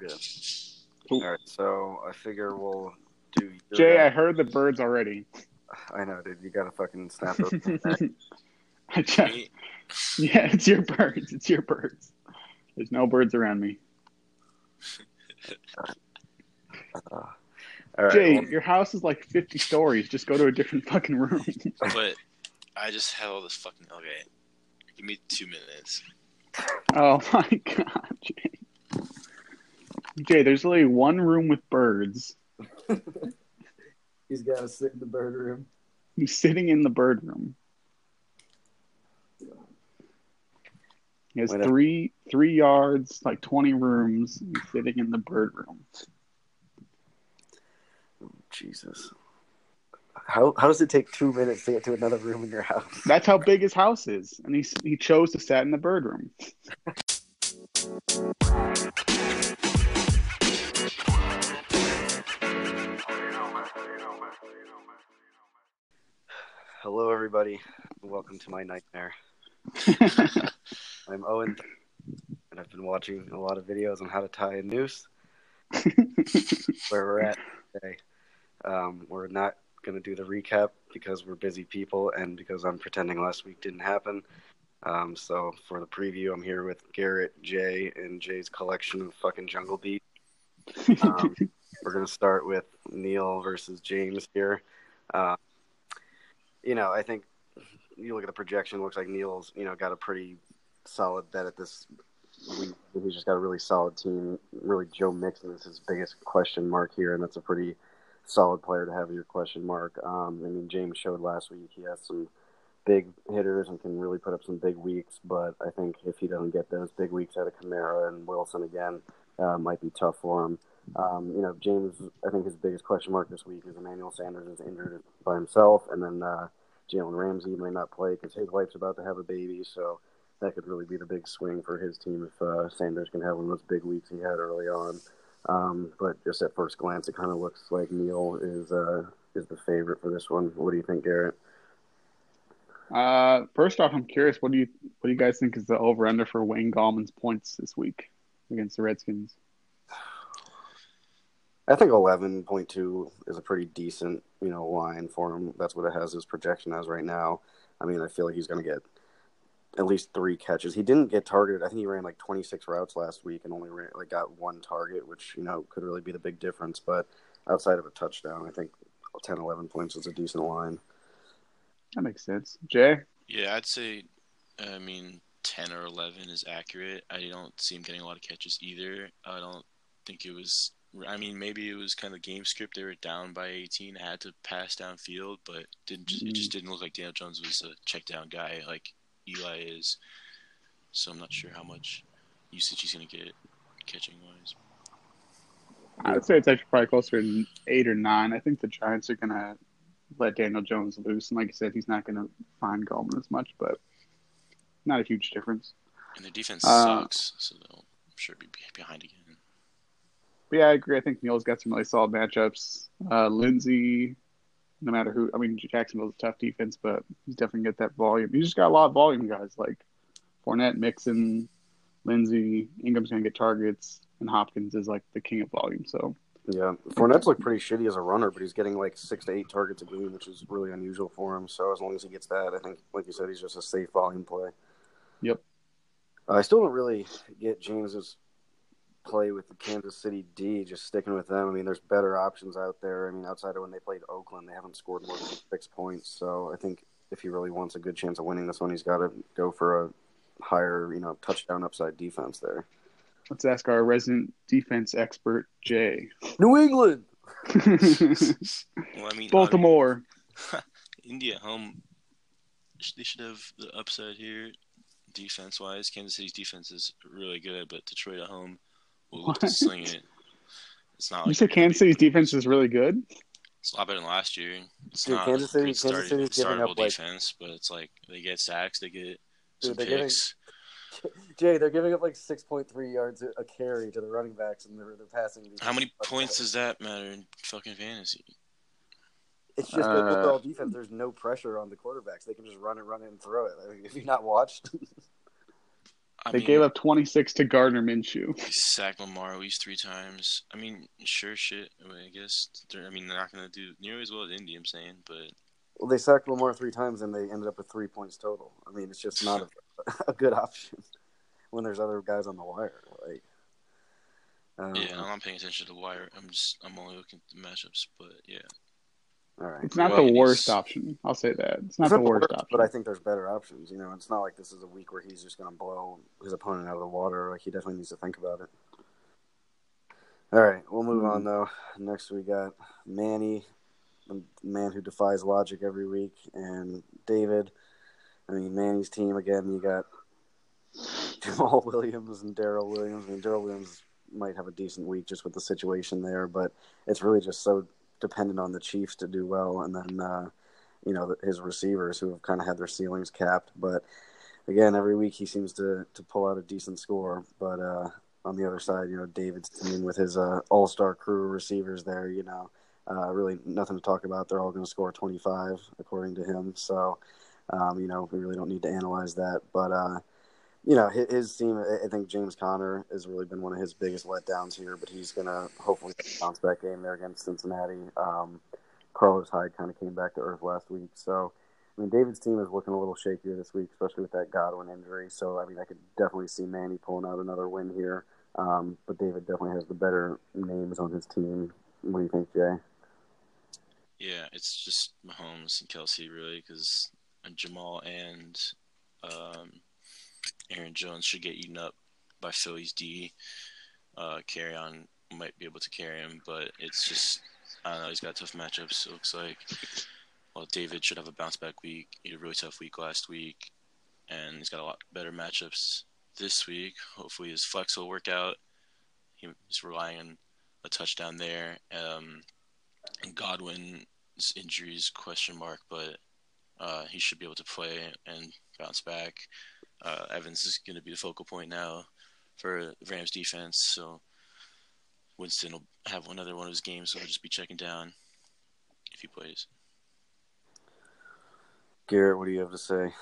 good. Cool. All right, so I figure we'll do. your Jay, I heard the birds already. I know, dude. You gotta fucking snap those. back. I just, yeah, it's your birds. It's your birds. There's no birds around me. All right. Jay, well, your house is like 50 stories. Just go to a different fucking room. But I just had all this fucking okay. Give me two minutes. oh my god, Jay. Jay, there's only one room with birds. he's gotta sit in the bird room. He's sitting in the bird room. He has Wait a- three three yards, like 20 rooms. He's sitting in the bird room. Jesus. How how does it take two minutes to get to another room in your house? That's how big his house is, and he he chose to sit in the bird room. Hello, everybody. Welcome to my nightmare. I'm Owen, and I've been watching a lot of videos on how to tie a noose. Where we're at today. Um, we're not going to do the recap because we're busy people and because I'm pretending last week didn't happen. Um, so for the preview, I'm here with Garrett, Jay, and Jay's collection of fucking Jungle Beat. Um, we're going to start with Neil versus James here. Uh, you know, I think you look at the projection, it looks like Neil's, you know, got a pretty solid bet at this week. He's just got a really solid team. Really, Joe Mixon is his biggest question mark here, and that's a pretty solid player to have your question mark. Um, I mean, James showed last week he has some big hitters and can really put up some big weeks, but I think if he doesn't get those big weeks out of Kamara and Wilson again, uh, might be tough for him. Um, you know, James, I think his biggest question mark this week is Emmanuel Sanders is injured by himself, and then uh, Jalen Ramsey might not play because his wife's about to have a baby, so that could really be the big swing for his team if uh, Sanders can have one of those big weeks he had early on. Um, but just at first glance, it kind of looks like Neil is uh, is the favorite for this one. What do you think, Garrett? Uh, first off, I'm curious. What do you what do you guys think is the over under for Wayne Gallman's points this week against the Redskins? I think eleven point two is a pretty decent, you know, line for him. That's what it has his projection as right now. I mean, I feel like he's going to get at least three catches. He didn't get targeted. I think he ran like twenty six routes last week and only ran, like got one target, which you know could really be the big difference. But outside of a touchdown, I think 10, 11 points is a decent line. That makes sense. Jay, Yeah, I'd say, I mean, ten or eleven is accurate. I don't see him getting a lot of catches either. I don't think it was. I mean, maybe it was kind of game script. They were down by 18, had to pass downfield, but didn't. Just, It just didn't look like Daniel Jones was a check down guy like Eli is. So I'm not sure how much usage he's going to get catching wise. I would say it's actually probably closer to eight or nine. I think the Giants are gonna let Daniel Jones loose, and like I said, he's not gonna find Gallman as much, but not a huge difference. And their defense Uh, sucks, so they'll I'm sure be behind again. But yeah, I agree. I think Neil's got some really solid matchups. Uh, Lindsay, no matter who, I mean, Jacksonville's a tough defense, but he's definitely got that volume. He's just got a lot of volume, guys like Fournette, Mixon, Lindsay. Ingram's going to get targets, and Hopkins is like the king of volume. So Yeah, Fournette's looked pretty shitty as a runner, but he's getting like six to eight targets a game, which is really unusual for him. So as long as he gets that, I think, like you said, he's just a safe volume play. Yep. I still don't really get James's play with the Kansas City D. Just sticking with them. I mean, there's better options out there. I mean, outside of when they played Oakland, they haven't scored more than six points. So I think if he really wants a good chance of winning this one, he's got to go for a higher, you know, touchdown upside defense there. let's ask our resident defense expert, Jay. New England. Well, I mean, Baltimore. India home. They should have the upside here, defense wise. Kansas City's defense is really good, but Detroit at home will look to sling it. It's not You said Kansas City's defense is really good. It's a lot better than last year. It's Dude, not Kansas a City- great Kansas starting, City's giving startable up, like- defense, but it's like they get sacks, they get some they're getting- picks. Jay, they're giving up like six point three yards a a carry to the running backs, and they're they're passing. these- How many points does that matter in fucking fantasy? It's just Uh, good overall defense. There's no pressure on the quarterbacks. They can just run it, run it, and throw it. I mean, if you not watched, I They mean, gave up 26 to Gardner Minshew. He sacked Lamar at least three times. I mean, sure shit. I, mean, I guess they're, I mean they're not gonna do nearly as well as Indy. I'm saying, but Well, they sacked Lamar three times and they ended up with three points total. I mean, it's just not a, a good option when there's other guys on the wire. Like, um, yeah, I'm not paying attention to the wire. I'm just I'm only looking at the matchups. But yeah, all right. It's not Well, the he's- worst option. I'll say that. It's not It's the worst option. but I think there's better options. You know, it's not like this is a week where he's just going to blow his opponent out of the water. Like he definitely needs to think about it. All right, we'll move on hmm. though. Next we got Manny, the man who defies logic every week, and David. I mean, Manny's team again. You got Jamaal Williams and Darrel Williams. I mean, Darrel Williams might have a decent week just with the situation there, but it's really just so dependent on the Chiefs to do well, and then uh, you know his receivers who have kind of had their ceilings capped. But again, every week he seems to to pull out a decent score. But uh, on the other side, you know David's team with his uh, all star crew receivers there, you know, uh, really nothing to talk about. They're all going to score 25 according to him. So um, you know we really don't need to analyze that, but. Uh, you know, his, his team, I think James Conner has really been one of his biggest letdowns here, but he's going to hopefully bounce back game there against Cincinnati. Um, Carlos Hyde kind of came back to earth last week. So, I mean, David's team is looking a little shakier this week, especially with that Godwin injury. So, I mean, I could definitely see Manny pulling out another win here. Um, but David definitely has the better names on his team. What do you think, Jay? yeah, it's just Mahomes and Kelce really because Jamaal and um, Aaron Jones should get eaten up by Philly's D. Uh, Kerryon might be able to carry him, but it's just I don't know. He's got tough matchups. It looks like. Well, David should have a bounce back week. He had a really tough week last week, and he's got a lot better matchups this week. Hopefully, his flex will work out. He's relying on a touchdown there. Um, and Godwin's injuries question mark, but uh, he should be able to play and bounce back. Uh, Evans is going to be the focal point now for Rams defense, so Winston will have another one of his games, so he'll just be checking down if he plays. Garrett, what do you have to say?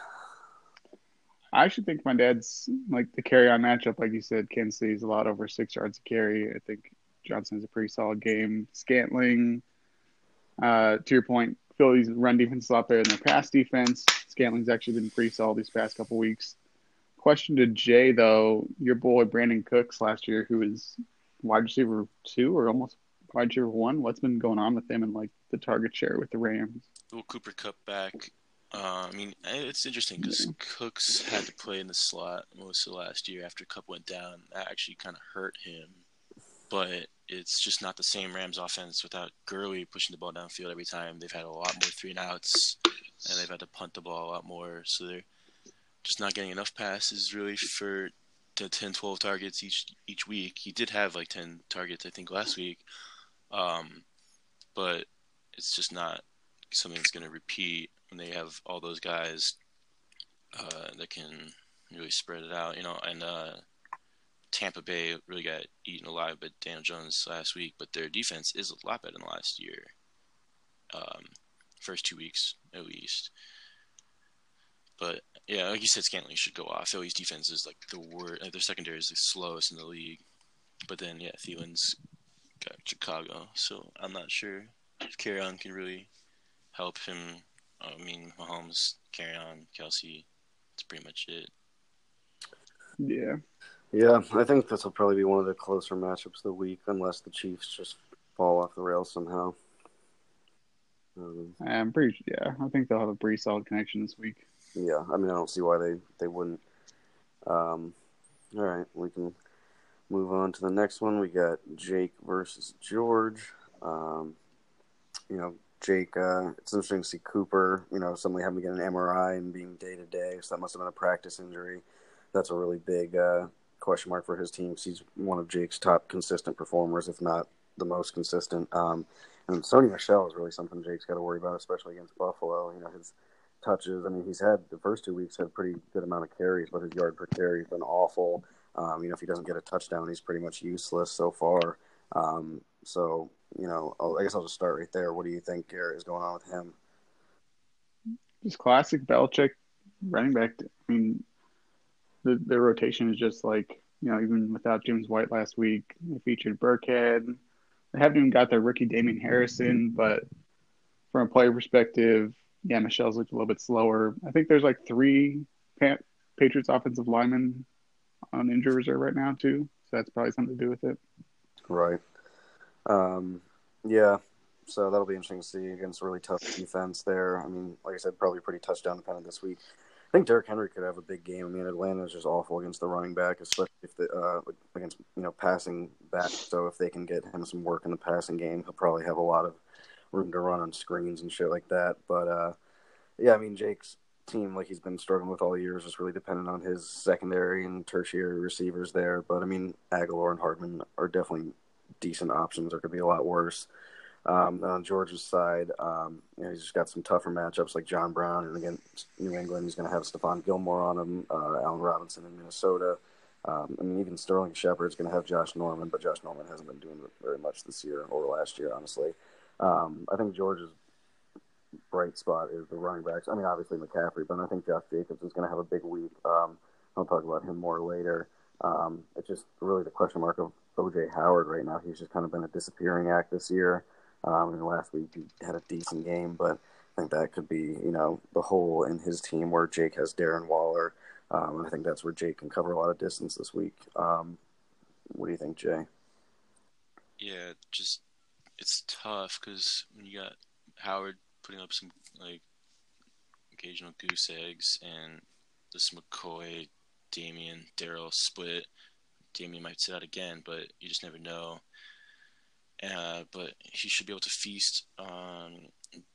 I actually think my dad's like the Kerryon matchup, like you said, Kansas City's a lot over six yards of carry. I think Johnson has a pretty solid game. Scantling, uh, to your point, Philly's run defense is a lot better than their pass defense. Scantling's actually been pretty solid these past couple weeks. Question to Jay though, your boy Brandin Cooks last year, who is wide receiver two or almost wide receiver one. What's been going on with him and like the target share with the Rams? Will Cooper Kupp back? Uh, I mean, it's interesting because Yeah. Cooks had to play in the slot most of last year after Kupp went down. That actually kind of hurt him. But it's just not the same Rams offense without Gurley pushing the ball downfield every time. They've had a lot more three and outs, and they've had to punt the ball a lot more. So they're just not getting enough passes really for the 10, 12 targets each each week. He did have like 10 targets, I think, last week. Um, but it's just not something that's going to repeat when they have all those guys uh, that can really spread it out, you know. And uh, Tampa Bay really got eaten alive by Daniel Jones last week, but their defense is a lot better than last year. Um, first two weeks at least. But yeah, like you said, Scantling should go off. Philly's defense is like the worst. Like their secondary is the slowest in the league. But then yeah, Thielen's got Chicago, so I'm not sure if Kerryon can really help him. I mean, Mahomes, Carry On, Kelce. That's pretty much it. Yeah. Yeah, I think this will probably be one of the closer matchups of the week, unless the Chiefs just fall off the rails somehow. Um, I'm pretty yeah. I think they'll have a pretty solid connection this week. Yeah, I mean, I don't see why they they wouldn't. Um, all right, we can move on to the next one. We got Jake versus George. Um, you know, Jake. Uh, it's interesting to see Cooper. You know, suddenly having to get an MRI and being day to day. So that must have been a practice injury. That's a really big uh, question mark for his team. he's one of Jake's top consistent performers, if not the most consistent. Um, and Sony Michel is really something Jake's got to worry about, especially against Buffalo. You know, his touches. I mean, he's had the first two weeks had pretty good amount of carries, but his yard per carry has been awful. Um, you know, if he doesn't get a touchdown, he's pretty much useless so far. Um, so, you know, I guess I'll just start right there. What do you think Garrett, is going on with him? Just classic Belichick running back. I mean, the, the rotation is just like you know even without James White last week, they featured Burkhead. They haven't even got their rookie Damien Harrison, but from a player perspective, yeah, Michel's looked a little bit slower. I think there's like three Patriots offensive linemen on injury reserve right now too, so that's probably something to do with it. Right. Um, yeah. So that'll be interesting to see against a really tough defense there. I mean, like I said, probably pretty touchdown dependent this week. I think Derrick Henry could have a big game. I mean, Atlanta is just awful against the running back, especially if the uh, against you know passing back. So if they can get him some work in the passing game, he'll probably have a lot of room to run on screens and shit like that. But uh, yeah, I mean, Jake's team, like he's been struggling with all years, is really dependent on his secondary and tertiary receivers there. But I mean, Agholor and Hardman are definitely decent options. There could be a lot worse. Um, on Georgia's side, um, you know, he's just got some tougher matchups like John Brown, and against New England, he's going to have Stephon Gilmore on him, uh, Allen Robinson in Minnesota. Um, I mean, even Sterling Shepard's going to have Josh Norman, but Josh Norman hasn't been doing very much this year or last year, honestly. Um, I think George's bright spot is the running backs. I mean, obviously McCaffrey, but I think Josh Jacobs is going to have a big week. Um, I'll talk about him more later. Um, it's just really the question mark of OJ Howard right now. He's just kind of been a disappearing act this year. Um, and last week he had a decent game, but I think that could be, you know, the hole in his team where Jake has Darren Waller. Um, and I think that's where Jake can cover a lot of distance this week. Um, what do you think, Jay? Yeah, just it's tough because when you got Howard putting up some like occasional goose eggs and this McCoy, Damien, Daryl split. Damien might sit out again, but you just never know. Uh, but he should be able to feast on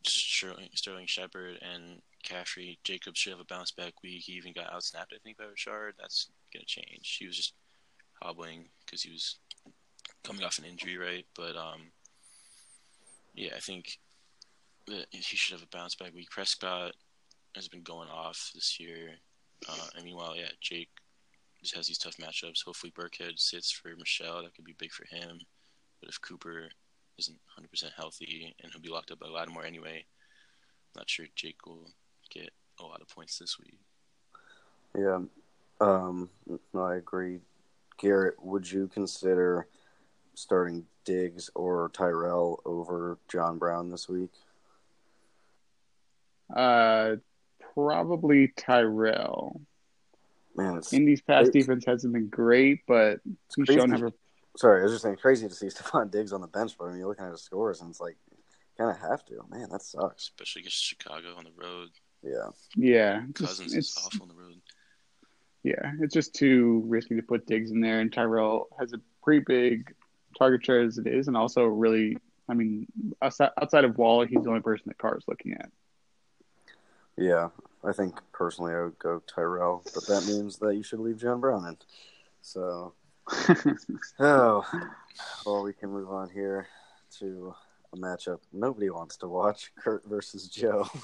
Sterling, Sterling Shepard and Caffrey. Jacobs should have a bounce back week. He even got outsnapped, I think, by Richard. That's going to change. He was just hobbling because he was coming off an injury, right? But um, yeah, I think that he should have a bounce back week. Prescott has been going off this year. Uh, and meanwhile, yeah, Jake just has these tough matchups. Hopefully, Burkhead sits for Michel. That could be big for him. But if Cooper isn't 100% healthy and he'll be locked up by Lattimore anyway, I'm not sure Jake will get a lot of points this week. Yeah, um, no, I agree. Garrett, would you consider starting Diggs or Tyrell over John Brown this week? Uh, probably Tyrell. Man, it's Indy's pass defense hasn't been great, but he's crazy. shown have a sorry, I was just saying crazy to see Stefon Diggs on the bench, but I mean, you're looking at his scores and it's like kind of have to. Man, that sucks. Especially against Chicago on the road. Yeah. yeah. Cousins it's, is awful on the road. Yeah, it's just too risky to put Diggs in there, and Tyrell has a pretty big target share as it is, and also really, I mean, outside of Wall, he's the only person that Carr is looking at. Yeah, I think personally I would go Tyrell, but that means that you should leave John Brown in. So, oh, well, we can move on here to a matchup nobody wants to watch: Kurt versus Joe.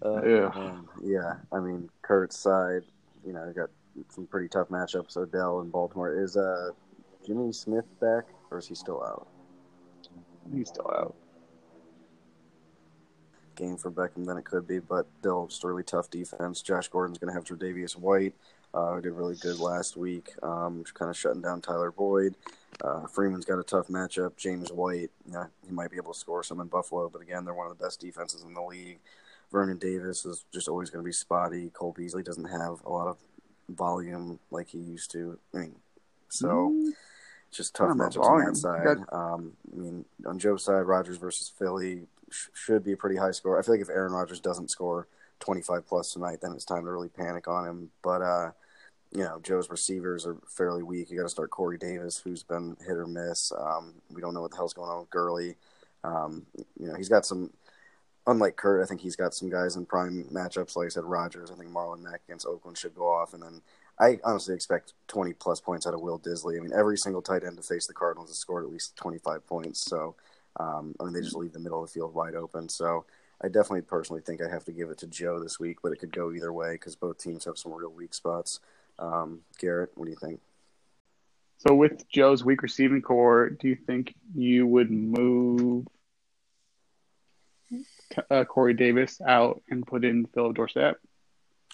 Uh, Yeah. man, yeah. I mean, Kurt's side, you know, got some pretty tough matchups. Odell in Baltimore is uh Jimmy Smith back, or is he still out? he's still out. game for Beckham than it could be, but still just a really tough defense. Josh Gordon's going to have Tre'Davious White, uh, who did really good last week, um, kind of shutting down Tyler Boyd. Uh, Freeman's got a tough matchup. James White, yeah, he might be able to score some in Buffalo, but again, they're one of the best defenses in the league. Vernon Davis is just always going to be spotty. Cole Beasley doesn't have a lot of volume like he used to. I mean, so Mm, just tough matchups on that side. Um, I mean, on Joe's side, Rodgers versus Philly sh- should be a pretty high score. I feel like if Aaron Rodgers doesn't score 25 plus tonight, then it's time to really panic on him. But, uh, you know, Joe's receivers are fairly weak. You got to start Corey Davis, who's been hit or miss. Um, we don't know what the hell's going on with Gurley. Um, you know, he's got some, unlike Kurt, I think he's got some guys in prime matchups. Like I said, Rodgers. I think Marlon Mack against Oakland should go off. And then I honestly expect 20 plus points out of Will Dissly. I mean, every single tight end to face the Cardinals has scored at least 25 points. So, um, I mean, they just leave the middle of the field wide open. So, I definitely personally think I have to give it to Joe this week, but it could go either way because both teams have some real weak spots. Um, Garrett, what do you think? So with Joe's weak receiving core, do you think you would move uh, Corey Davis out and put in Phillip Dorsett?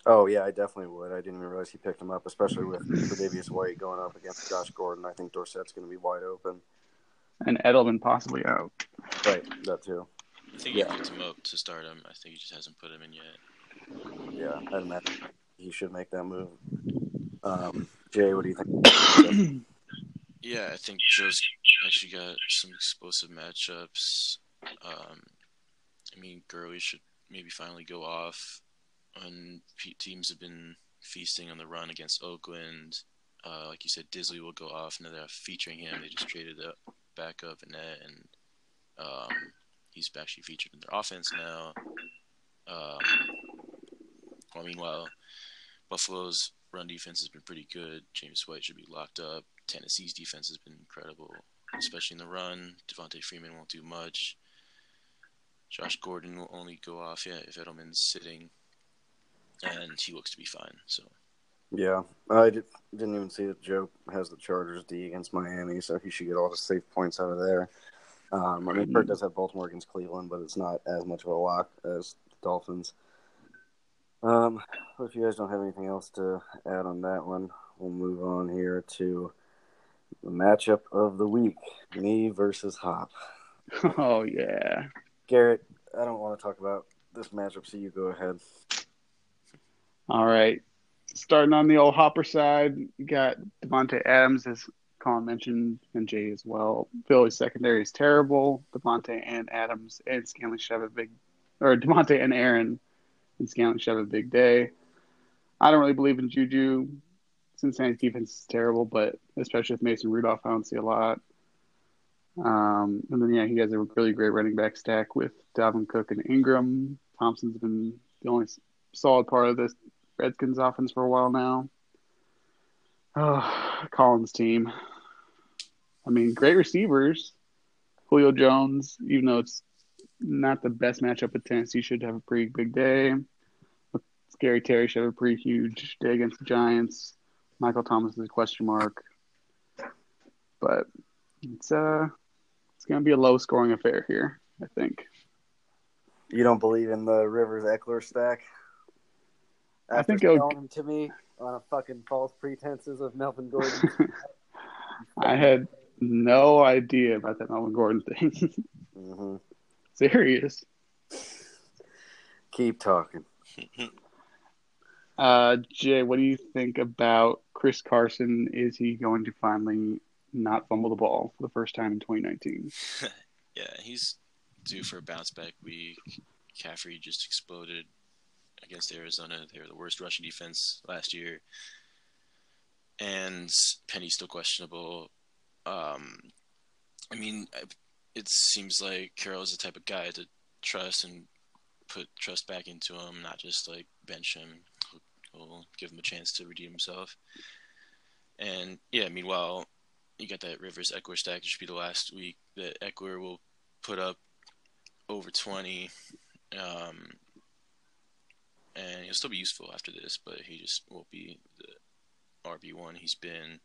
Oh yeah, I definitely would. I didn't even realize he picked him up, especially with Tre'Davious White going up against Josh Gordon. I think Dorsett's going to be wide open. And Edelman possibly out. Right, that too. I think Yeah. he picked him up to start him. I think he just hasn't put him in yet. Yeah, I'd imagine he should make that move. Um, Jay, what do you think? Yeah, I think Joe's actually got some explosive matchups. Um, I mean, Gurley should maybe finally go off. And teams have been feasting on the run against Oakland. Uh, like you said, Dissly will go off, and they're featuring him. They just traded the backup and um, he's actually featured in their offense now. Um, well, meanwhile, Buffalo's run defense has been pretty good. James White should be locked up. Tennessee's defense has been incredible, especially in the run. Devonta Freeman won't do much. Josh Gordon will only go off yeah, if Edelman's sitting, and he looks to be fine. So Yeah, I did, didn't even see that Joe has the Chargers D against Miami, so he should get all the safe points out of there. Um, I mean, Kurt does have Baltimore against Cleveland, but it's not as much of a lock as the Dolphins. Um, if you guys don't have anything else to add on that one, we'll move on here to the matchup of the week: me versus Hop. Oh yeah. Garrett, I don't want to talk about this matchup, so you go ahead. All right. Starting on the old Hopper side, you got Davante Adams, as Colin mentioned, and Jay as well. Philly's secondary is terrible. Davante and Adams and Scanley should have a big, or Davante and Aaron and Scanley should have a big day. I don't really believe in Juju. Cincinnati's defense is terrible, but especially with Mason Rudolph, I don't see a lot. Um, and then, yeah, he has a really great running back stack with Dalvin Cook and Ingram. Thompson's been the only solid part of this Redskins offense for a while now. Oh, Collins team. I mean, great receivers. Julio Jones, even though it's not the best matchup with Tennessee, should have a pretty big day. Scary Terry should have a pretty huge day against the Giants. Michael Thomas is a question mark. But it's uh it's gonna be a low scoring affair here, I think. You don't believe in the Rivers Ekeler stack? I After think it'll- selling him to me on a fucking false pretenses of Melvin Gordon. I had no idea about that Melvin Gordon thing. hmm Serious. Keep talking. Uh, Jay, what do you think about Chris Carson? Is he going to finally not fumble the ball for the first time in 2019? yeah, he's due for a bounce back week. Caffrey just exploded against Arizona. They were the worst rushing defense last year, and Penny's still questionable. Um, I mean, it seems like Carroll's the type of guy to trust and put trust back into him, not just like bench him. He'll give him a chance to redeem himself. And yeah, meanwhile, you got that Rivers Ekeler stack. It should be the last week that Ekeler will put up over 20. Um, and he'll still be useful after this, but he just won't be the RB1 he's been.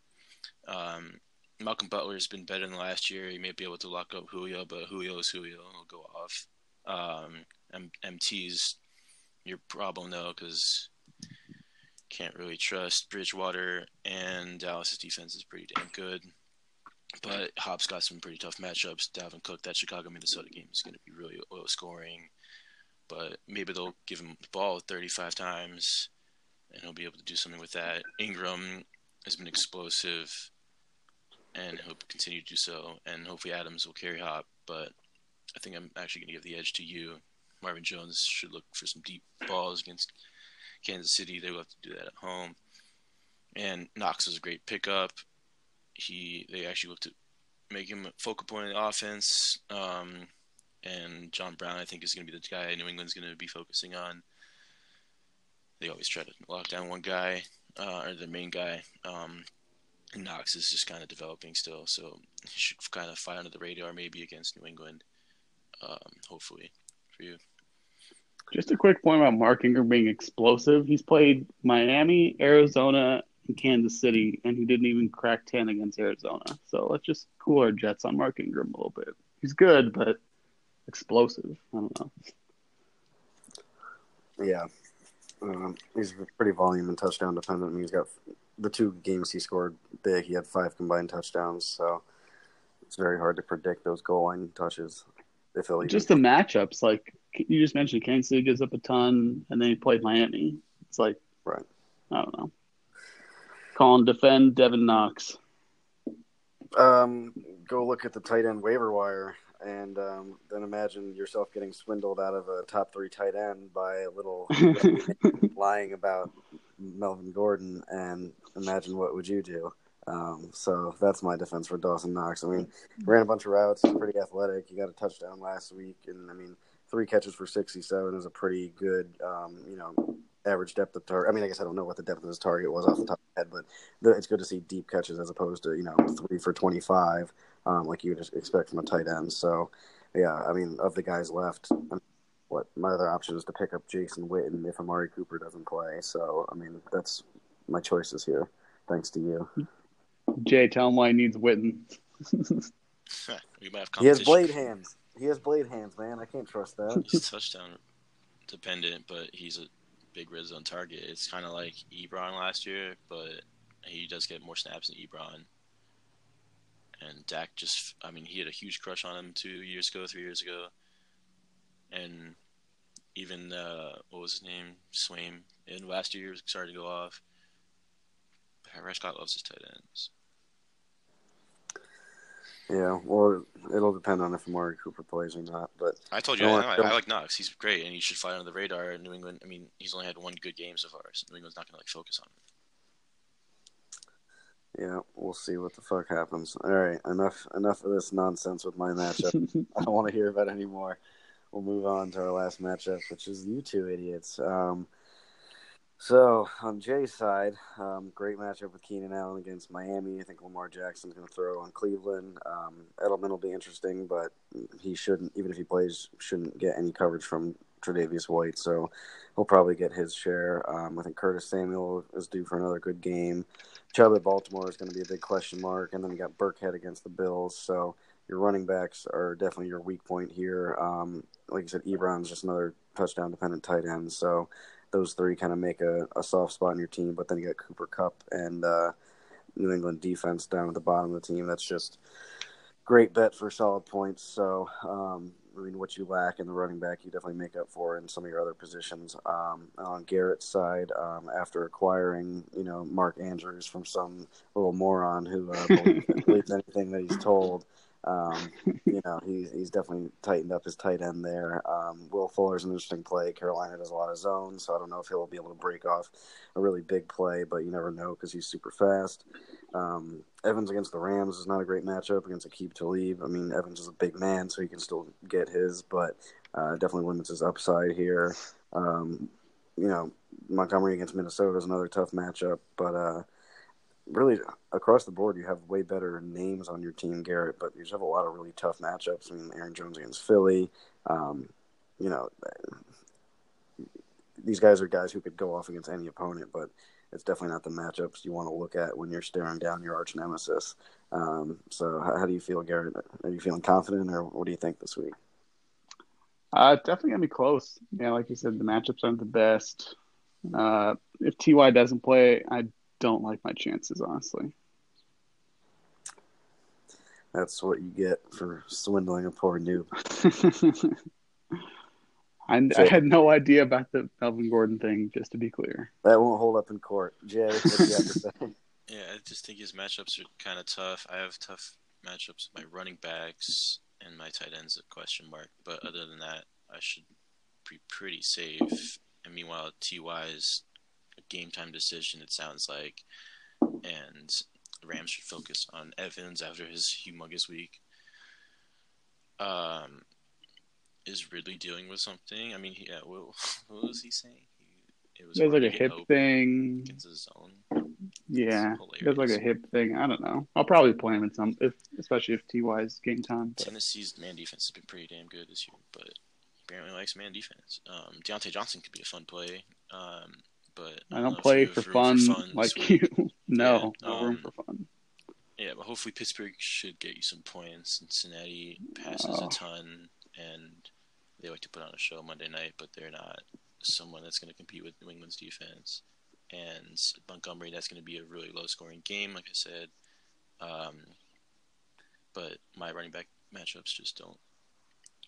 Um, Malcolm Butler's been better than last year. He may be able to lock up Julio, but Julio is Julio. He'll go off. Um, M- MT's your problem, though, because can't really trust Bridgewater, and Dallas's defense is pretty damn good. But Hop's got some pretty tough matchups. Dalvin Cook, that Chicago Minnesota game is going to be really low scoring, but maybe they'll give him the ball 35 times, and he'll be able to do something with that. Ingram has been explosive, and he'll continue to do so. And hopefully Adams will carry Hop, but I think I'm actually going to give the edge to you. Marvin Jones should look for some deep balls against Kansas City. They will have to do that at home. And Knox was a great pickup. He they actually looked to make him a focal point of the offense. Um, and John Brown, I think, is going to be the guy New England's going to be focusing on. They always try to lock down one guy uh, or the main guy. Um, Knox is just kind of developing still, so he should kind of fly under the radar maybe against New England. Um, hopefully for you. Just a quick point about Mark Ingram being explosive. He's played Miami, Arizona, and Kansas City, and he didn't even crack 10 against Arizona. So let's just cool our jets on Mark Ingram a little bit. He's good, but explosive. I don't know. Yeah. Um, he's pretty volume and touchdown dependent. He's got the two games he scored big. He had five combined touchdowns, so it's very hard to predict those goal line touches. If he'll Just the matchups, like you just mentioned, Kansas City gives up a ton, and then he played Miami. It's like, Right. I don't know. Call and defend Devin Knox. um, go look at the tight end waiver wire, and um, then imagine yourself getting swindled out of a top three tight end by a little lying about Melvin Gordon, and imagine what would you do? Um, so that's my defense for Dawson Knox. I mean, ran a bunch of routes, pretty athletic. He got a touchdown last week, and I mean, three catches for sixty-seven is a pretty good, um, you know, average depth of target. I mean, I guess I don't know what the depth of his target was off the top of my head, but it's good to see deep catches as opposed to you know three for twenty-five, um, like you would just expect from a tight end. So, yeah, I mean, of the guys left. What my other option is to pick up Jason Witten if Amari Cooper doesn't play. So, I mean, that's my choices here. Thanks to you. Jay, tell him why he needs Witten. we might have He has blade hands. He has blade hands, man. I can't trust that. He's touchdown dependent, but he's a big red zone target. It's kind of like Ebron last year, but he does get more snaps than Ebron. And Dak just, I mean, he had a huge crush on him two years ago, three years ago. And even, uh, what was his name? Swaim. In last year, starting to go off. Prescott loves his tight ends. Yeah, well, it'll depend on if Amari Cooper plays or not. But I told you, I, I, I like Knox. He's great, and he should fly under the radar. In New England, I mean, he's only had one good game so far, so New England's not going to like focus on him. Yeah, we'll see what the fuck happens. All right, enough enough of this nonsense with my matchup. I don't want to hear about it anymore. We'll move on to our last matchup, which is you two idiots. Um, so on Jay's side, um, great matchup with Keenan Allen against Miami. I think Lamar Jackson's going to throw on Cleveland. Um, Edelman will be interesting, but he shouldn't, even if he plays, shouldn't get any coverage from Tre'Davious White. So he'll probably get his share. Um, I think Curtis Samuel is due for another good game. Chubb at Baltimore is going to be a big question mark, and then you got Burkhead against the Bills. So your running backs are definitely your weak point here. Um, like I said, Ebron's just another touchdown dependent tight end. So those three kind of make a, a soft spot in your team. But then you got Cooper Kupp and uh, New England defense down at the bottom of the team. That's just great bet for solid points. So um, I mean, what you lack in the running back, you definitely make up for in some of your other positions. Um, on Garrett's side, um, after acquiring, you know, Mark Andrews from some little moron who uh, believes, believes anything that he's told, um, you know, he's he's definitely tightened up his tight end there. Um, Will Fuller's an interesting play. Carolina does a lot of zones, so I don't know if he'll be able to break off a really big play, but you never know because he's super fast. Um, Evans against the Rams is not a great matchup against Aqib Talib. I mean, Evans is a big man, so he can still get his, but uh, definitely limits his upside here. Um, you know, Montgomery against Minnesota is another tough matchup, but uh, really across the board, you have way better names on your team, Garrett, but you just have a lot of really tough matchups. I mean, Aaron Jones against Philly. Um, you know, these guys are guys who could go off against any opponent, but it's definitely not the matchups you want to look at when you're staring down your arch nemesis. Um, so, how, how do you feel, Garrett? Are you feeling confident, or what do you think this week? Uh, definitely gonna be close. Yeah, like you said, the matchups aren't the best. Uh, if Ty doesn't play, I don't like my chances, honestly. That's what you get for swindling a poor noob. I, I had no idea about the Melvin Gordon thing. Just to be clear, That won't hold up in court. Jay, what do you have to say? Yeah, I just think his matchups are kind of tough. I have tough matchups. with My running backs and my tight ends a question mark, but other than that, I should be pretty safe. And meanwhile, Ty is a game time decision. It sounds like, and Rams should focus on Evans after his humongous week. Um, is Ridley dealing with something? I mean, he, yeah, what, what was he saying? He, it was like a hip thing. against his zone. Yeah, It's like a hip thing. I don't know. I'll probably play him in some, if especially if Ty's game time. But Tennessee's man defense has been pretty damn good this year, but apparently likes man defense. Um, Diontae Johnson could be a fun play, um, but I don't play for fun, for fun like week. you. no, Yeah, no room um, for fun. Yeah, but hopefully Pittsburgh should get you some points. Cincinnati passes Oh. a ton, and they like to put on a show Monday night, but they're not someone that's going to compete with New England's defense, and Montgomery. That's going to be a really low scoring game, like I said. Um, but my running back matchups just don't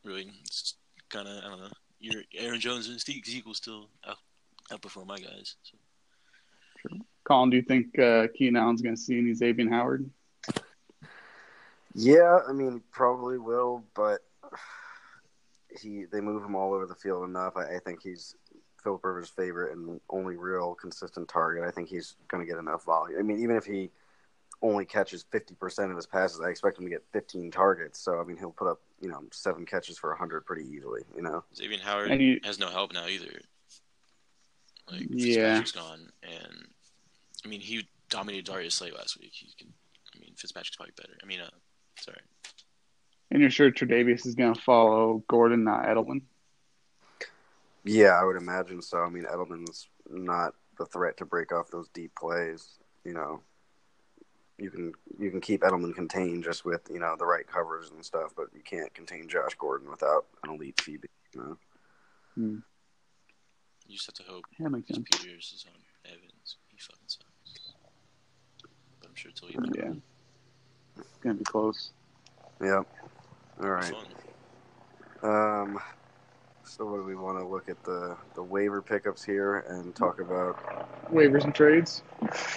really It's kind of I don't know. Your Aaron Jones and Steve Ezekiel still out, outperform my guys. So. Colin, do you think uh, Keenan Allen's going to see any Xavier Howard? Yeah, I mean, probably will, but he they move him all over the field enough. I, I think he's Philip Rivers' favorite and only real consistent target. I think he's going to get enough volume. I mean, even if he only catches 50% of his passes, I expect him to get 15 targets. So, I mean, he'll put up, you know, seven catches for 100 pretty easily, you know? Xavier Howard And you- has no help now either. Like, Yeah. Fitzpatrick's gone, and I mean, he dominated Darius Slay last week. He can, I mean, Fitzpatrick's probably better. I mean, uh, sorry. And you're sure Tre'Davious is going to follow Gordon, not Edelman? Yeah, I would imagine so. I mean, Edelman's not the threat to break off those deep plays, you know. You can you can keep Edelman contained just with you know the right covers and stuff, but you can't contain Josh Gordon without an elite CB. You know? Hmm. You just have to hope Yeah, makes sense. Peters is on Evans. He fucking sucks. But I'm sure he'll be Yeah. It's going to be close. Yeah. All right. Um, so what do we want to look at the the waiver pickups here and talk about? Waivers and trades.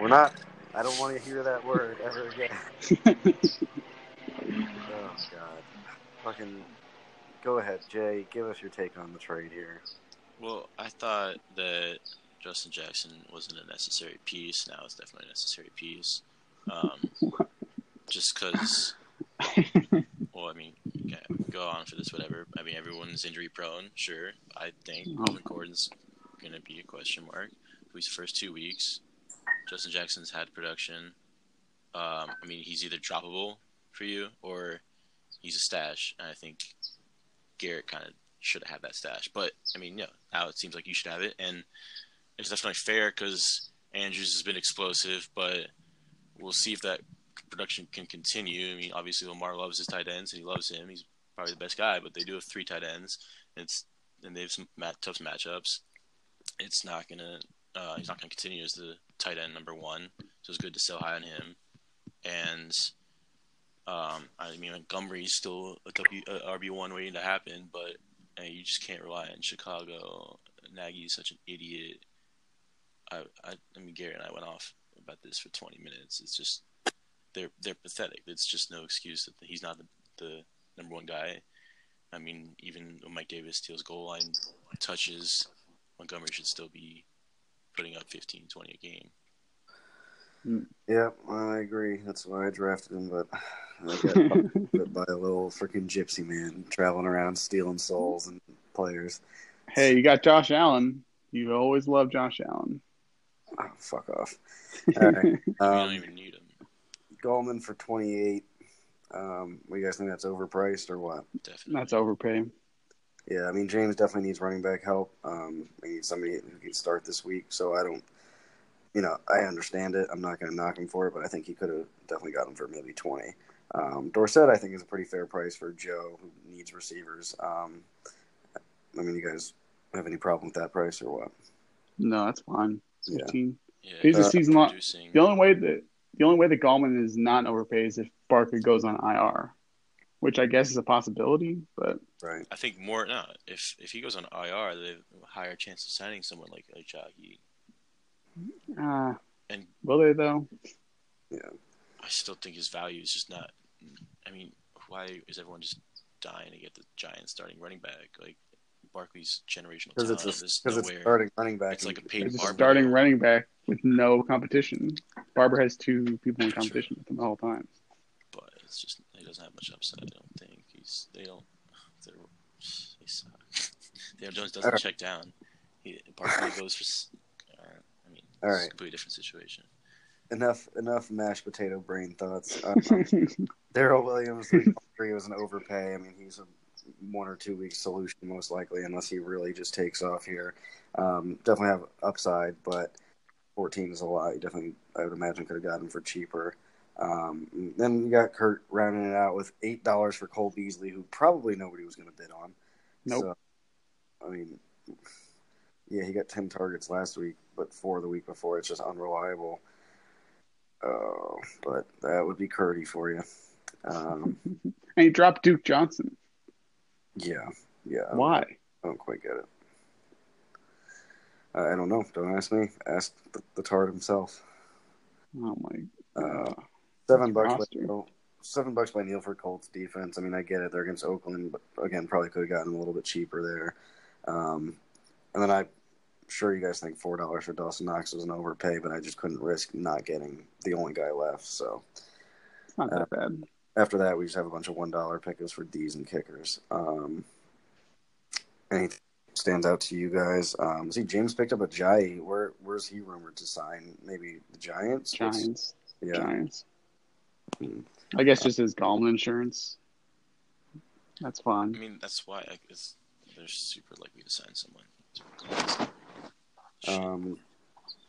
We're not. I don't want to hear that word ever again. Oh God. Fucking. Go ahead, Jay. Give us your take on the trade here. Well, I thought that Justin Jackson wasn't a necessary piece. Now it's definitely a necessary piece. Um, just because, well, I mean, yeah, go on for this, whatever. I mean, everyone's injury prone, sure. I think Melvin Gordon's going to be a question mark for these first two weeks. Justin Jackson's had production. Um, I mean, he's either droppable for you or he's a stash. And I think Garrett kind of should have had that stash. But I mean, yeah, now it seems like you should have it, and it's definitely fair because Andrews has been explosive, but we'll see if that production can continue. I mean, obviously Lamar loves his tight ends and he loves him. He's probably the best guy, but they do have three tight ends. It's and they have some mat- tough matchups. It's not gonna. Uh, he's not gonna continue as the tight end number one, so it's good to sell high on him. And um, I mean, Montgomery's still a RB one waiting to happen, but uh, you just can't rely on Chicago. Nagy's such an idiot. I, I, I mean, Gary and I went off about this for 20 minutes. It's just they're they're pathetic. It's just no excuse that he's not the, the number one guy. I mean, even when Mike Davis steals goal line touches, Montgomery should still be putting up 15, 20 a game. Yeah, I agree. That's why I drafted him, but I got bit by a little freaking gypsy man traveling around stealing souls and players. hey, you got Josh Allen. You always love Josh Allen. Oh, fuck off. All right. we don't Um, even need him. Gallman for 28. Um, what do you guys think that's overpriced or what? Definitely. That's overpay. Yeah, I mean James definitely needs running back help. Um, we need somebody who can start this week. So I don't, you know, I understand it. I'm not going to knock him for it, but I think he could have definitely got him for maybe 20. Um, Dorsett, I think, is a pretty fair price for Joe who needs receivers. Um, I mean, you guys have any problem with that price or what? No, that's fine. Yeah. Fifteen. Yeah, He's a season long- The only way that the only way that Gallman is not overpaid is if Barkley goes on IR, which I guess is a possibility. But Right. I think more no. If if he goes on IR, they have a higher chance of signing someone like like Jackie. Uh, And- will they though? Yeah. I still think his value is just not. I mean, why is everyone just dying to get the Giants starting running back? Like Barkley's generational Because talent. it's a, There's because it's nowhere. starting running back. It's like a and- paid It's Barber. starting running back with no competition. Barber has two people in True. competition with him the whole time. but it's just he doesn't have much upside. I don't think he's they don't they're, they suck. Daniel Jones doesn't Alright. check down. He Barkley goes for. S- I mean, it's Alright. a completely different situation. enough enough mashed potato brain thoughts. Um, Darrel Williams, we agree was an overpay. I mean, he's a one or two week solution most likely, unless he really just takes off here. Um, definitely have upside, but 14 is a lot. You definitely, I would imagine, could have gotten him for cheaper. Um, then you got Kurt rounding it out with eight dollars for Cole Beasley, who probably nobody was going to bid on. Nope. So, I mean, yeah, he got ten targets last week, but four the week before. It's just unreliable. Oh, but that would be Curdy for you. Um, and he dropped Duke Johnson. yeah, yeah. Why? I don't quite get it. I I don't know. Don't ask me. Ask the, the tard himself. Oh my. Uh, Uh, seven bucks by roster. Neil. Seven bucks by Neil for Colts defense. I mean, I get it. They're against Oakland, but again, probably could have gotten a little bit cheaper there. Um, and then I'm sure you guys think four dollars for Dawson Knox was an overpay, but I just couldn't risk not getting the only guy left. So it's not that bad. after that, we just have a bunch of one dollar pickers for D's and kickers. Um, anything stands out to you guys? Um, see, James picked up a Jai. Where where's he rumored to sign? Maybe the Giants. What's- Giants. Yeah. Giants. Hmm. I guess just his Gallman insurance. That's fine. I mean, that's why I guess they're super likely to sign someone. Um,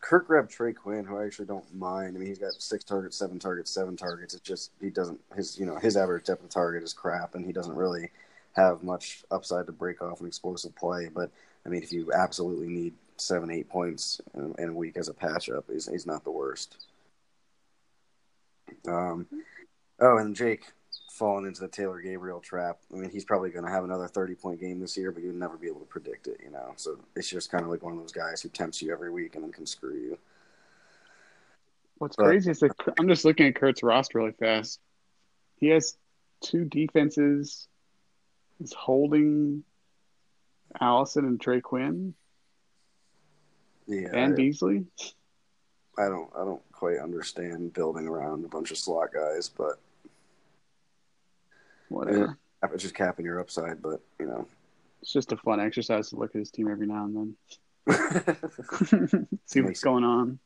Kirk grabbed Trey Quinn, who I actually don't mind. I mean, he's got six targets, seven targets, seven targets. It's just he doesn't his you know his average depth of target is crap, and he doesn't really have much upside to break off an explosive play. But I mean, if you absolutely need seven, eight points in, in a week as a patch up, he's he's not the worst. Um, oh, and Jake falling into the Taylor Gabriel trap. I mean, he's probably going to have another 30 point game this year, but you'd never be able to predict it, you know? So it's just kind of like one of those guys who tempts you every week and then can screw you. What's But- crazy is that I'm just looking at Kurt's roster really fast. He has two defenses. He's holding Allison and Trey Quinn Yeah. and I, Beasley. I don't, I don't quite understand building around a bunch of slot guys, but Whatever. it's just capping your upside, but you know. It's just a fun exercise to look at his team every now and then. See what's going on.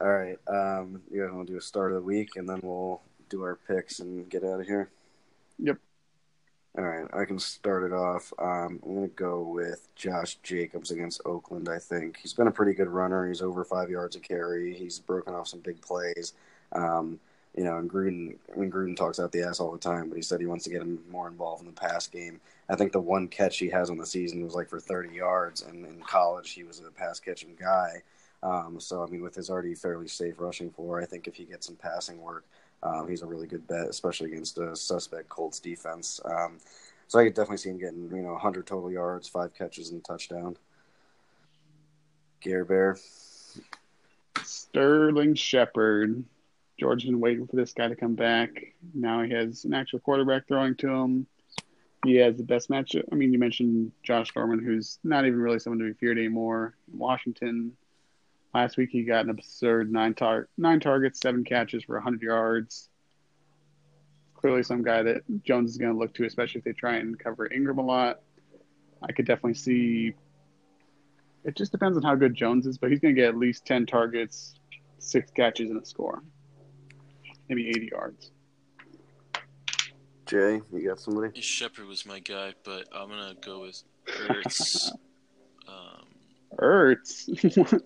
All right. Um, you guys want to do a start of the week and then we'll do our picks and get out of here? Yep. All right. I can start it off. Um, I'm going to go with Josh Jacobs against Oakland, I think. He's been a pretty good runner. He's over five yards a carry. He's broken off some big plays. Um, you know, and Gruden, I mean, Gruden talks out the ass all the time, but he said he wants to get him more involved in the pass game. I think the one catch he has on the season was like for 30 yards, and in college he was a pass catching guy. Um, so I mean, with his already fairly safe rushing floor, I think if he gets some passing work, um, he's a really good bet, especially against a suspect Colts defense. Um, so I could definitely see him getting you know 100 total yards, five catches, and a touchdown. Gare Bear, Sterling Shepard. George's been waiting for this guy to come back. Now he has an actual quarterback throwing to him. He has the best matchup. I mean, you mentioned Josh Norman, who's not even really someone to be feared anymore. Washington. Last week he got an absurd nine tar- nine targets, seven catches for 100 yards. Clearly, some guy that Jones is going to look to, especially if they try and cover Engram a lot. I could definitely see. It just depends on how good Jones is, but he's going to get at least 10 targets, six catches, and a score. Maybe 80 yards. Jay, you got somebody? Shepard was my guy, but I'm gonna go with Ertz. um, Ertz.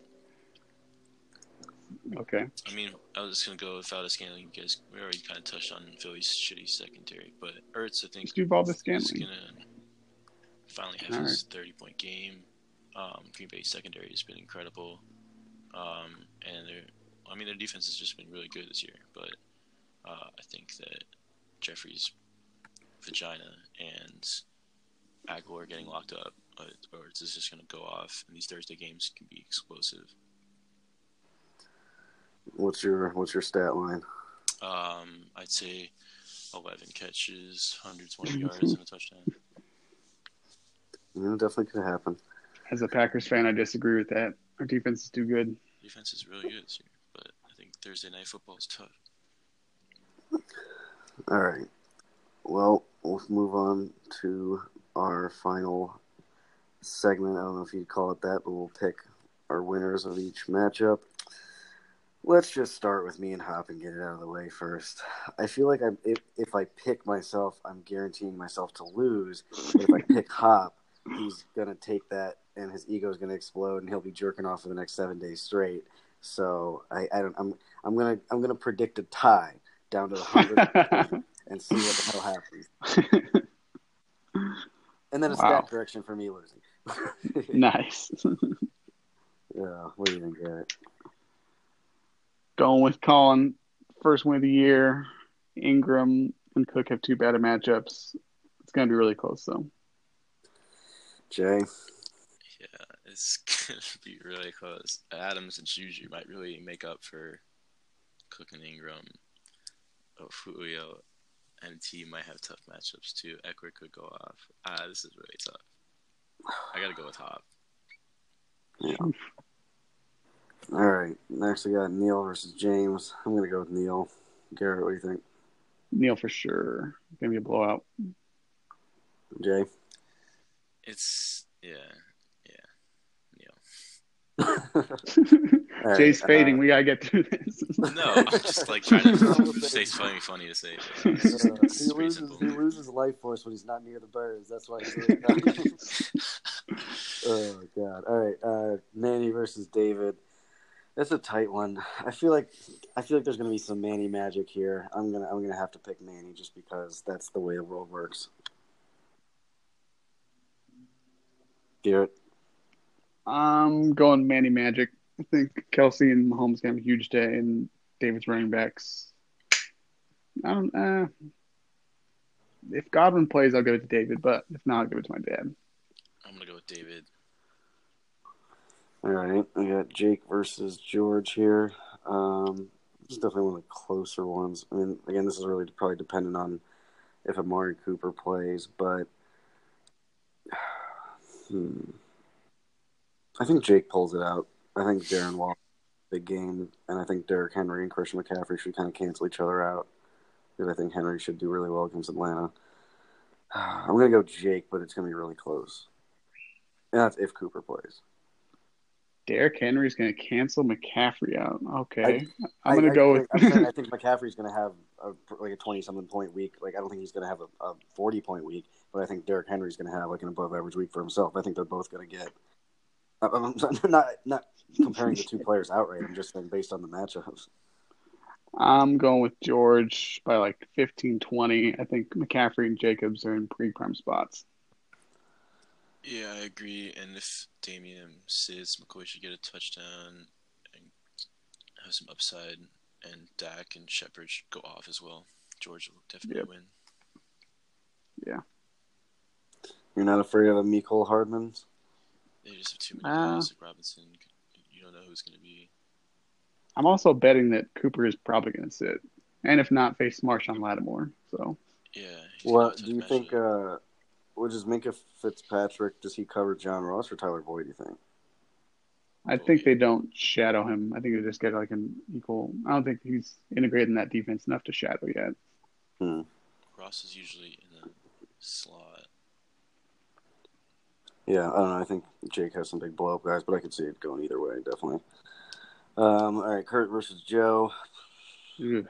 okay. I mean, I was just gonna go without a scaling. You guys, we already kind of touched on Philly's shitty secondary, but Ertz, I think, Let's do Valdez is Scantling. gonna finally have All his 30 point game. Um, Green Bay secondary has been incredible, um, and their, I mean, their defense has just been really good this year. But uh, I think that Jeffery's vagina and Agholor getting locked up, uh, or it's just going to go off, and these Thursday games can be explosive. What's your What's your stat line? Um, I'd say 11 catches, 120 yards, and a touchdown. Yeah, definitely could happen. As a Packers fan, I disagree with that. Our defense is too good. Defense is really good this year, but I think Thursday night football is tough. All right. Well, we'll move on to our final segment. I don't know if you'd call it that, but we'll pick our winners of each matchup. Let's just start with me and Hop and get it out of the way first. I feel like I'm, if, if I pick myself, I'm guaranteeing myself to lose. If I pick Hop, he's going to take that and his ego is going to explode and he'll be jerking off for the next seven days straight. So I, I don't, I'm, I'm going to, I'm going to predict a tie down to the hundred and see what the hell happens. And then a Wow. stat correction for me losing. Nice. yeah. What do you think, Garrett? Going with Colin, first win of the year. Ingram and Cook have two better matchups. It's going to be really close, though. Jay? Yeah, it's gonna be really close. Adams and Juju might really make up for Cook and Ingram. Oh, Julio and T might have tough matchups too. Ekeler could go off. Ah, this is really tough. I gotta go with Hop. Yeah. All right. Next, we got Neil versus James. I'm going to go with Neil. Garrett, what do you think? Neil for sure. Going to be a blowout. Jay? It's yeah, yeah. All right, Jay's fading. uh, we got to get through this. No, I'm just like trying to say something funny to say. but It's, Uh, it's he, pretty loses, he loses life force when he's not near the birds. That's why he's really oh god! All right, uh, Manny versus David. That's a tight one. I feel like I feel like there's gonna be some Manny magic here. I'm gonna I'm gonna have to pick Manny just because that's the way the world works. Garrett. I'm going Manny Magic. I think Kelce and Mahomes gonna have a huge day, and David's running backs. I don't. Uh, if Godwin plays, I'll give it to David, but if not, I'll give it to my dad. I'm gonna go with David. All right, we got Jake versus George here. Um, it's definitely one of the closer ones. I mean, again, this is really probably dependent on if Amari Cooper plays, but hmm. I think Jake pulls it out. I think Darren Waller big game, and I think Derrick Henry and Christian McCaffrey should kind of cancel each other out because I think Henry should do really well against Atlanta. I'm gonna go Jake, but it's gonna be really close. And that's if Cooper plays. Derrick Henry's gonna cancel McCaffrey out. Okay, I, I- am gonna I go think, with. I'm saying I think McCaffrey's going to have a, like a twenty-something point week. Like I don't think he's going to have a, a forty-point week, but I think Derrick Henry's going to have like an above-average week for himself. I think they're both going to get. I'm I'm not not comparing the two players outright. I'm just saying based on the matchups. I'm going with George by like 15, 20. I think McCaffrey and Jacobs are in pre prime spots. Yeah, I agree. And if Damien sits, McCoy should get a touchdown and have some upside. And Dak and Shepard should go off as well. George will definitely Yep. win. Yeah. You're not afraid of a Mecole Hardman? They just have too many Uh, guys like Robinson. You don't know who's going to be. I'm also betting that Cooper is probably going to sit, and if not, face Marshon Lattimore. So Yeah. he's gonna Well, have a tough do you think? uh Which is Minkah Fitzpatrick? Does he cover John Ross or Tyler Boyd? Do you think? I think they don't shadow him. I think they just get like an equal. I don't think he's integrated in that defense enough to shadow yet. Hmm. Ross is usually in the slot. Yeah, I don't know. I think Jake has some big blow up guys, but I could see it going either way, definitely. Um, all right, Kurt versus Joe. Ugh.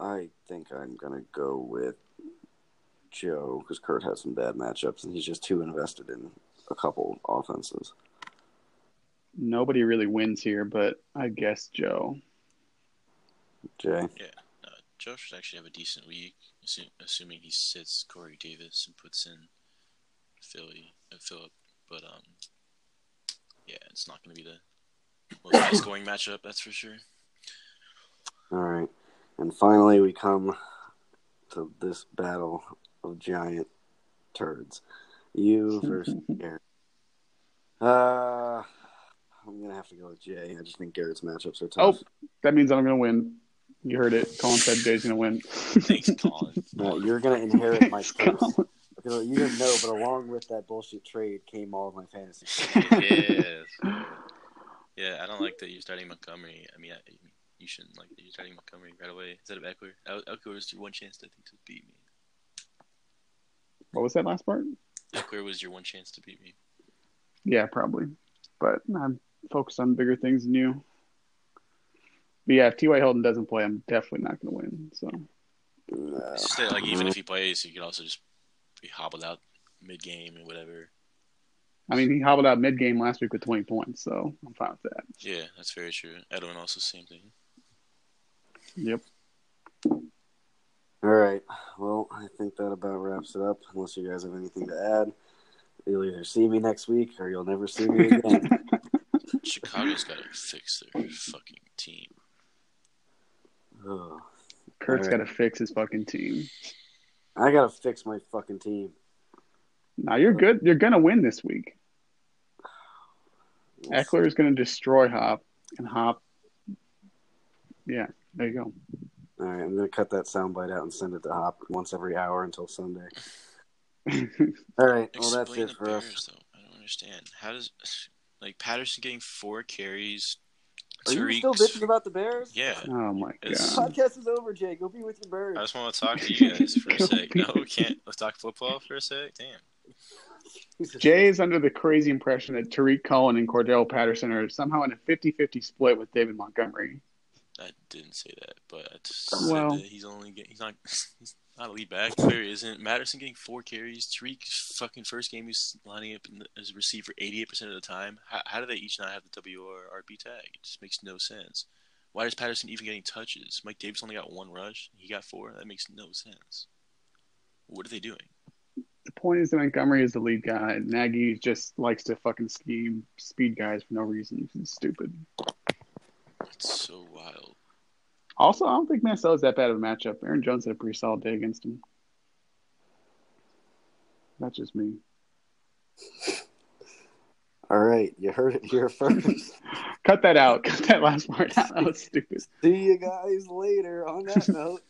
I think I'm gonna go with Joe because Kurt has some bad matchups and he's just too invested in a couple offenses. Nobody really wins here, but I guess Joe. Jay, Uh, Joe should actually have a decent week, assu- assuming he sits Corey Davis and puts in Philly uh, Philip. But um, yeah, it's not going to be the most high scoring matchup, that's for sure. all right, and finally we come to this battle of giant turds. You versus Garrett. Uh, I'm gonna have to go with Jay. I just think Garrett's matchups are tough. Oh, that means I'm going to win. You heard it. Colin said Jay's going to win. Thanks, Colin. No, you're gonna inherit my Thanks, curse. Colin. Because you didn't know, but along with that bullshit trade came all of my fantasy. yes. Yeah, I don't like that you're starting Montgomery. I mean, I, you shouldn't like that you're starting Montgomery right away instead of Ekeler. El- Ekeler was your one chance, I think, to beat me. What was that last part? Ekeler was your one chance to beat me. Yeah, probably. But I'm focused on bigger things than you. But yeah, if T.Y. Hilton doesn't play, I'm definitely not going to win. So No. It's just that, like, even if he plays, you could also just be hobbled out mid game and whatever. I mean, he hobbled out mid game last week with 20 points, so I'm fine with that. Yeah, that's very true. Edwin also same thing. Yep. All right. Well, I think that about wraps it up. Unless you guys have anything to add, You'll either see me next week or you'll never see me again. Chicago's got to fix their fucking team. Ugh. Kurt's All right. got to fix his fucking team. I gotta fix my fucking team. Now you're good. You're gonna win this week. Ekeler is gonna destroy Hop, and Hop. Yeah, there you go. All right, I'm gonna cut that soundbite out and send it to Hop once every hour until Sunday. All right, well that's Explain it the for Bears, us. though. I don't understand. How does like Patterson getting four carries? Are you still bitching about the Bears? Yeah. oh my It's- god. Podcast is over, Jake. Go be with your birds. I just want to talk to you guys for a sec. No, we can't. Let's talk football for a sec. Damn. Jay is under the crazy impression that Tarik Cohen and Cordarrelle Patterson are somehow in a 50-50 split with David Montgomery. I didn't say that, but I just said that he's only get, he's not he's not a lead back. Clear isn't Madison getting four carries. Tarik fucking first game he's lining up as a receiver eighty eight percent of the time. How, how do they each not have the W or RB tag? It just makes no sense. Why is Patterson even getting touches? Mike Davis only got one rush. He got four. That makes no sense. What are they doing? The point is that Montgomery is the lead guy. Nagy just likes to fucking scheme speed guys for no reason. It's stupid. It's so wild. Also, I don't think Minnesota's that bad of a matchup. Aaron Jones had a pretty solid day against him. That's just me. All right, you heard it here first. Cut that out. Cut that last part out. That was stupid. See you guys later. On that note.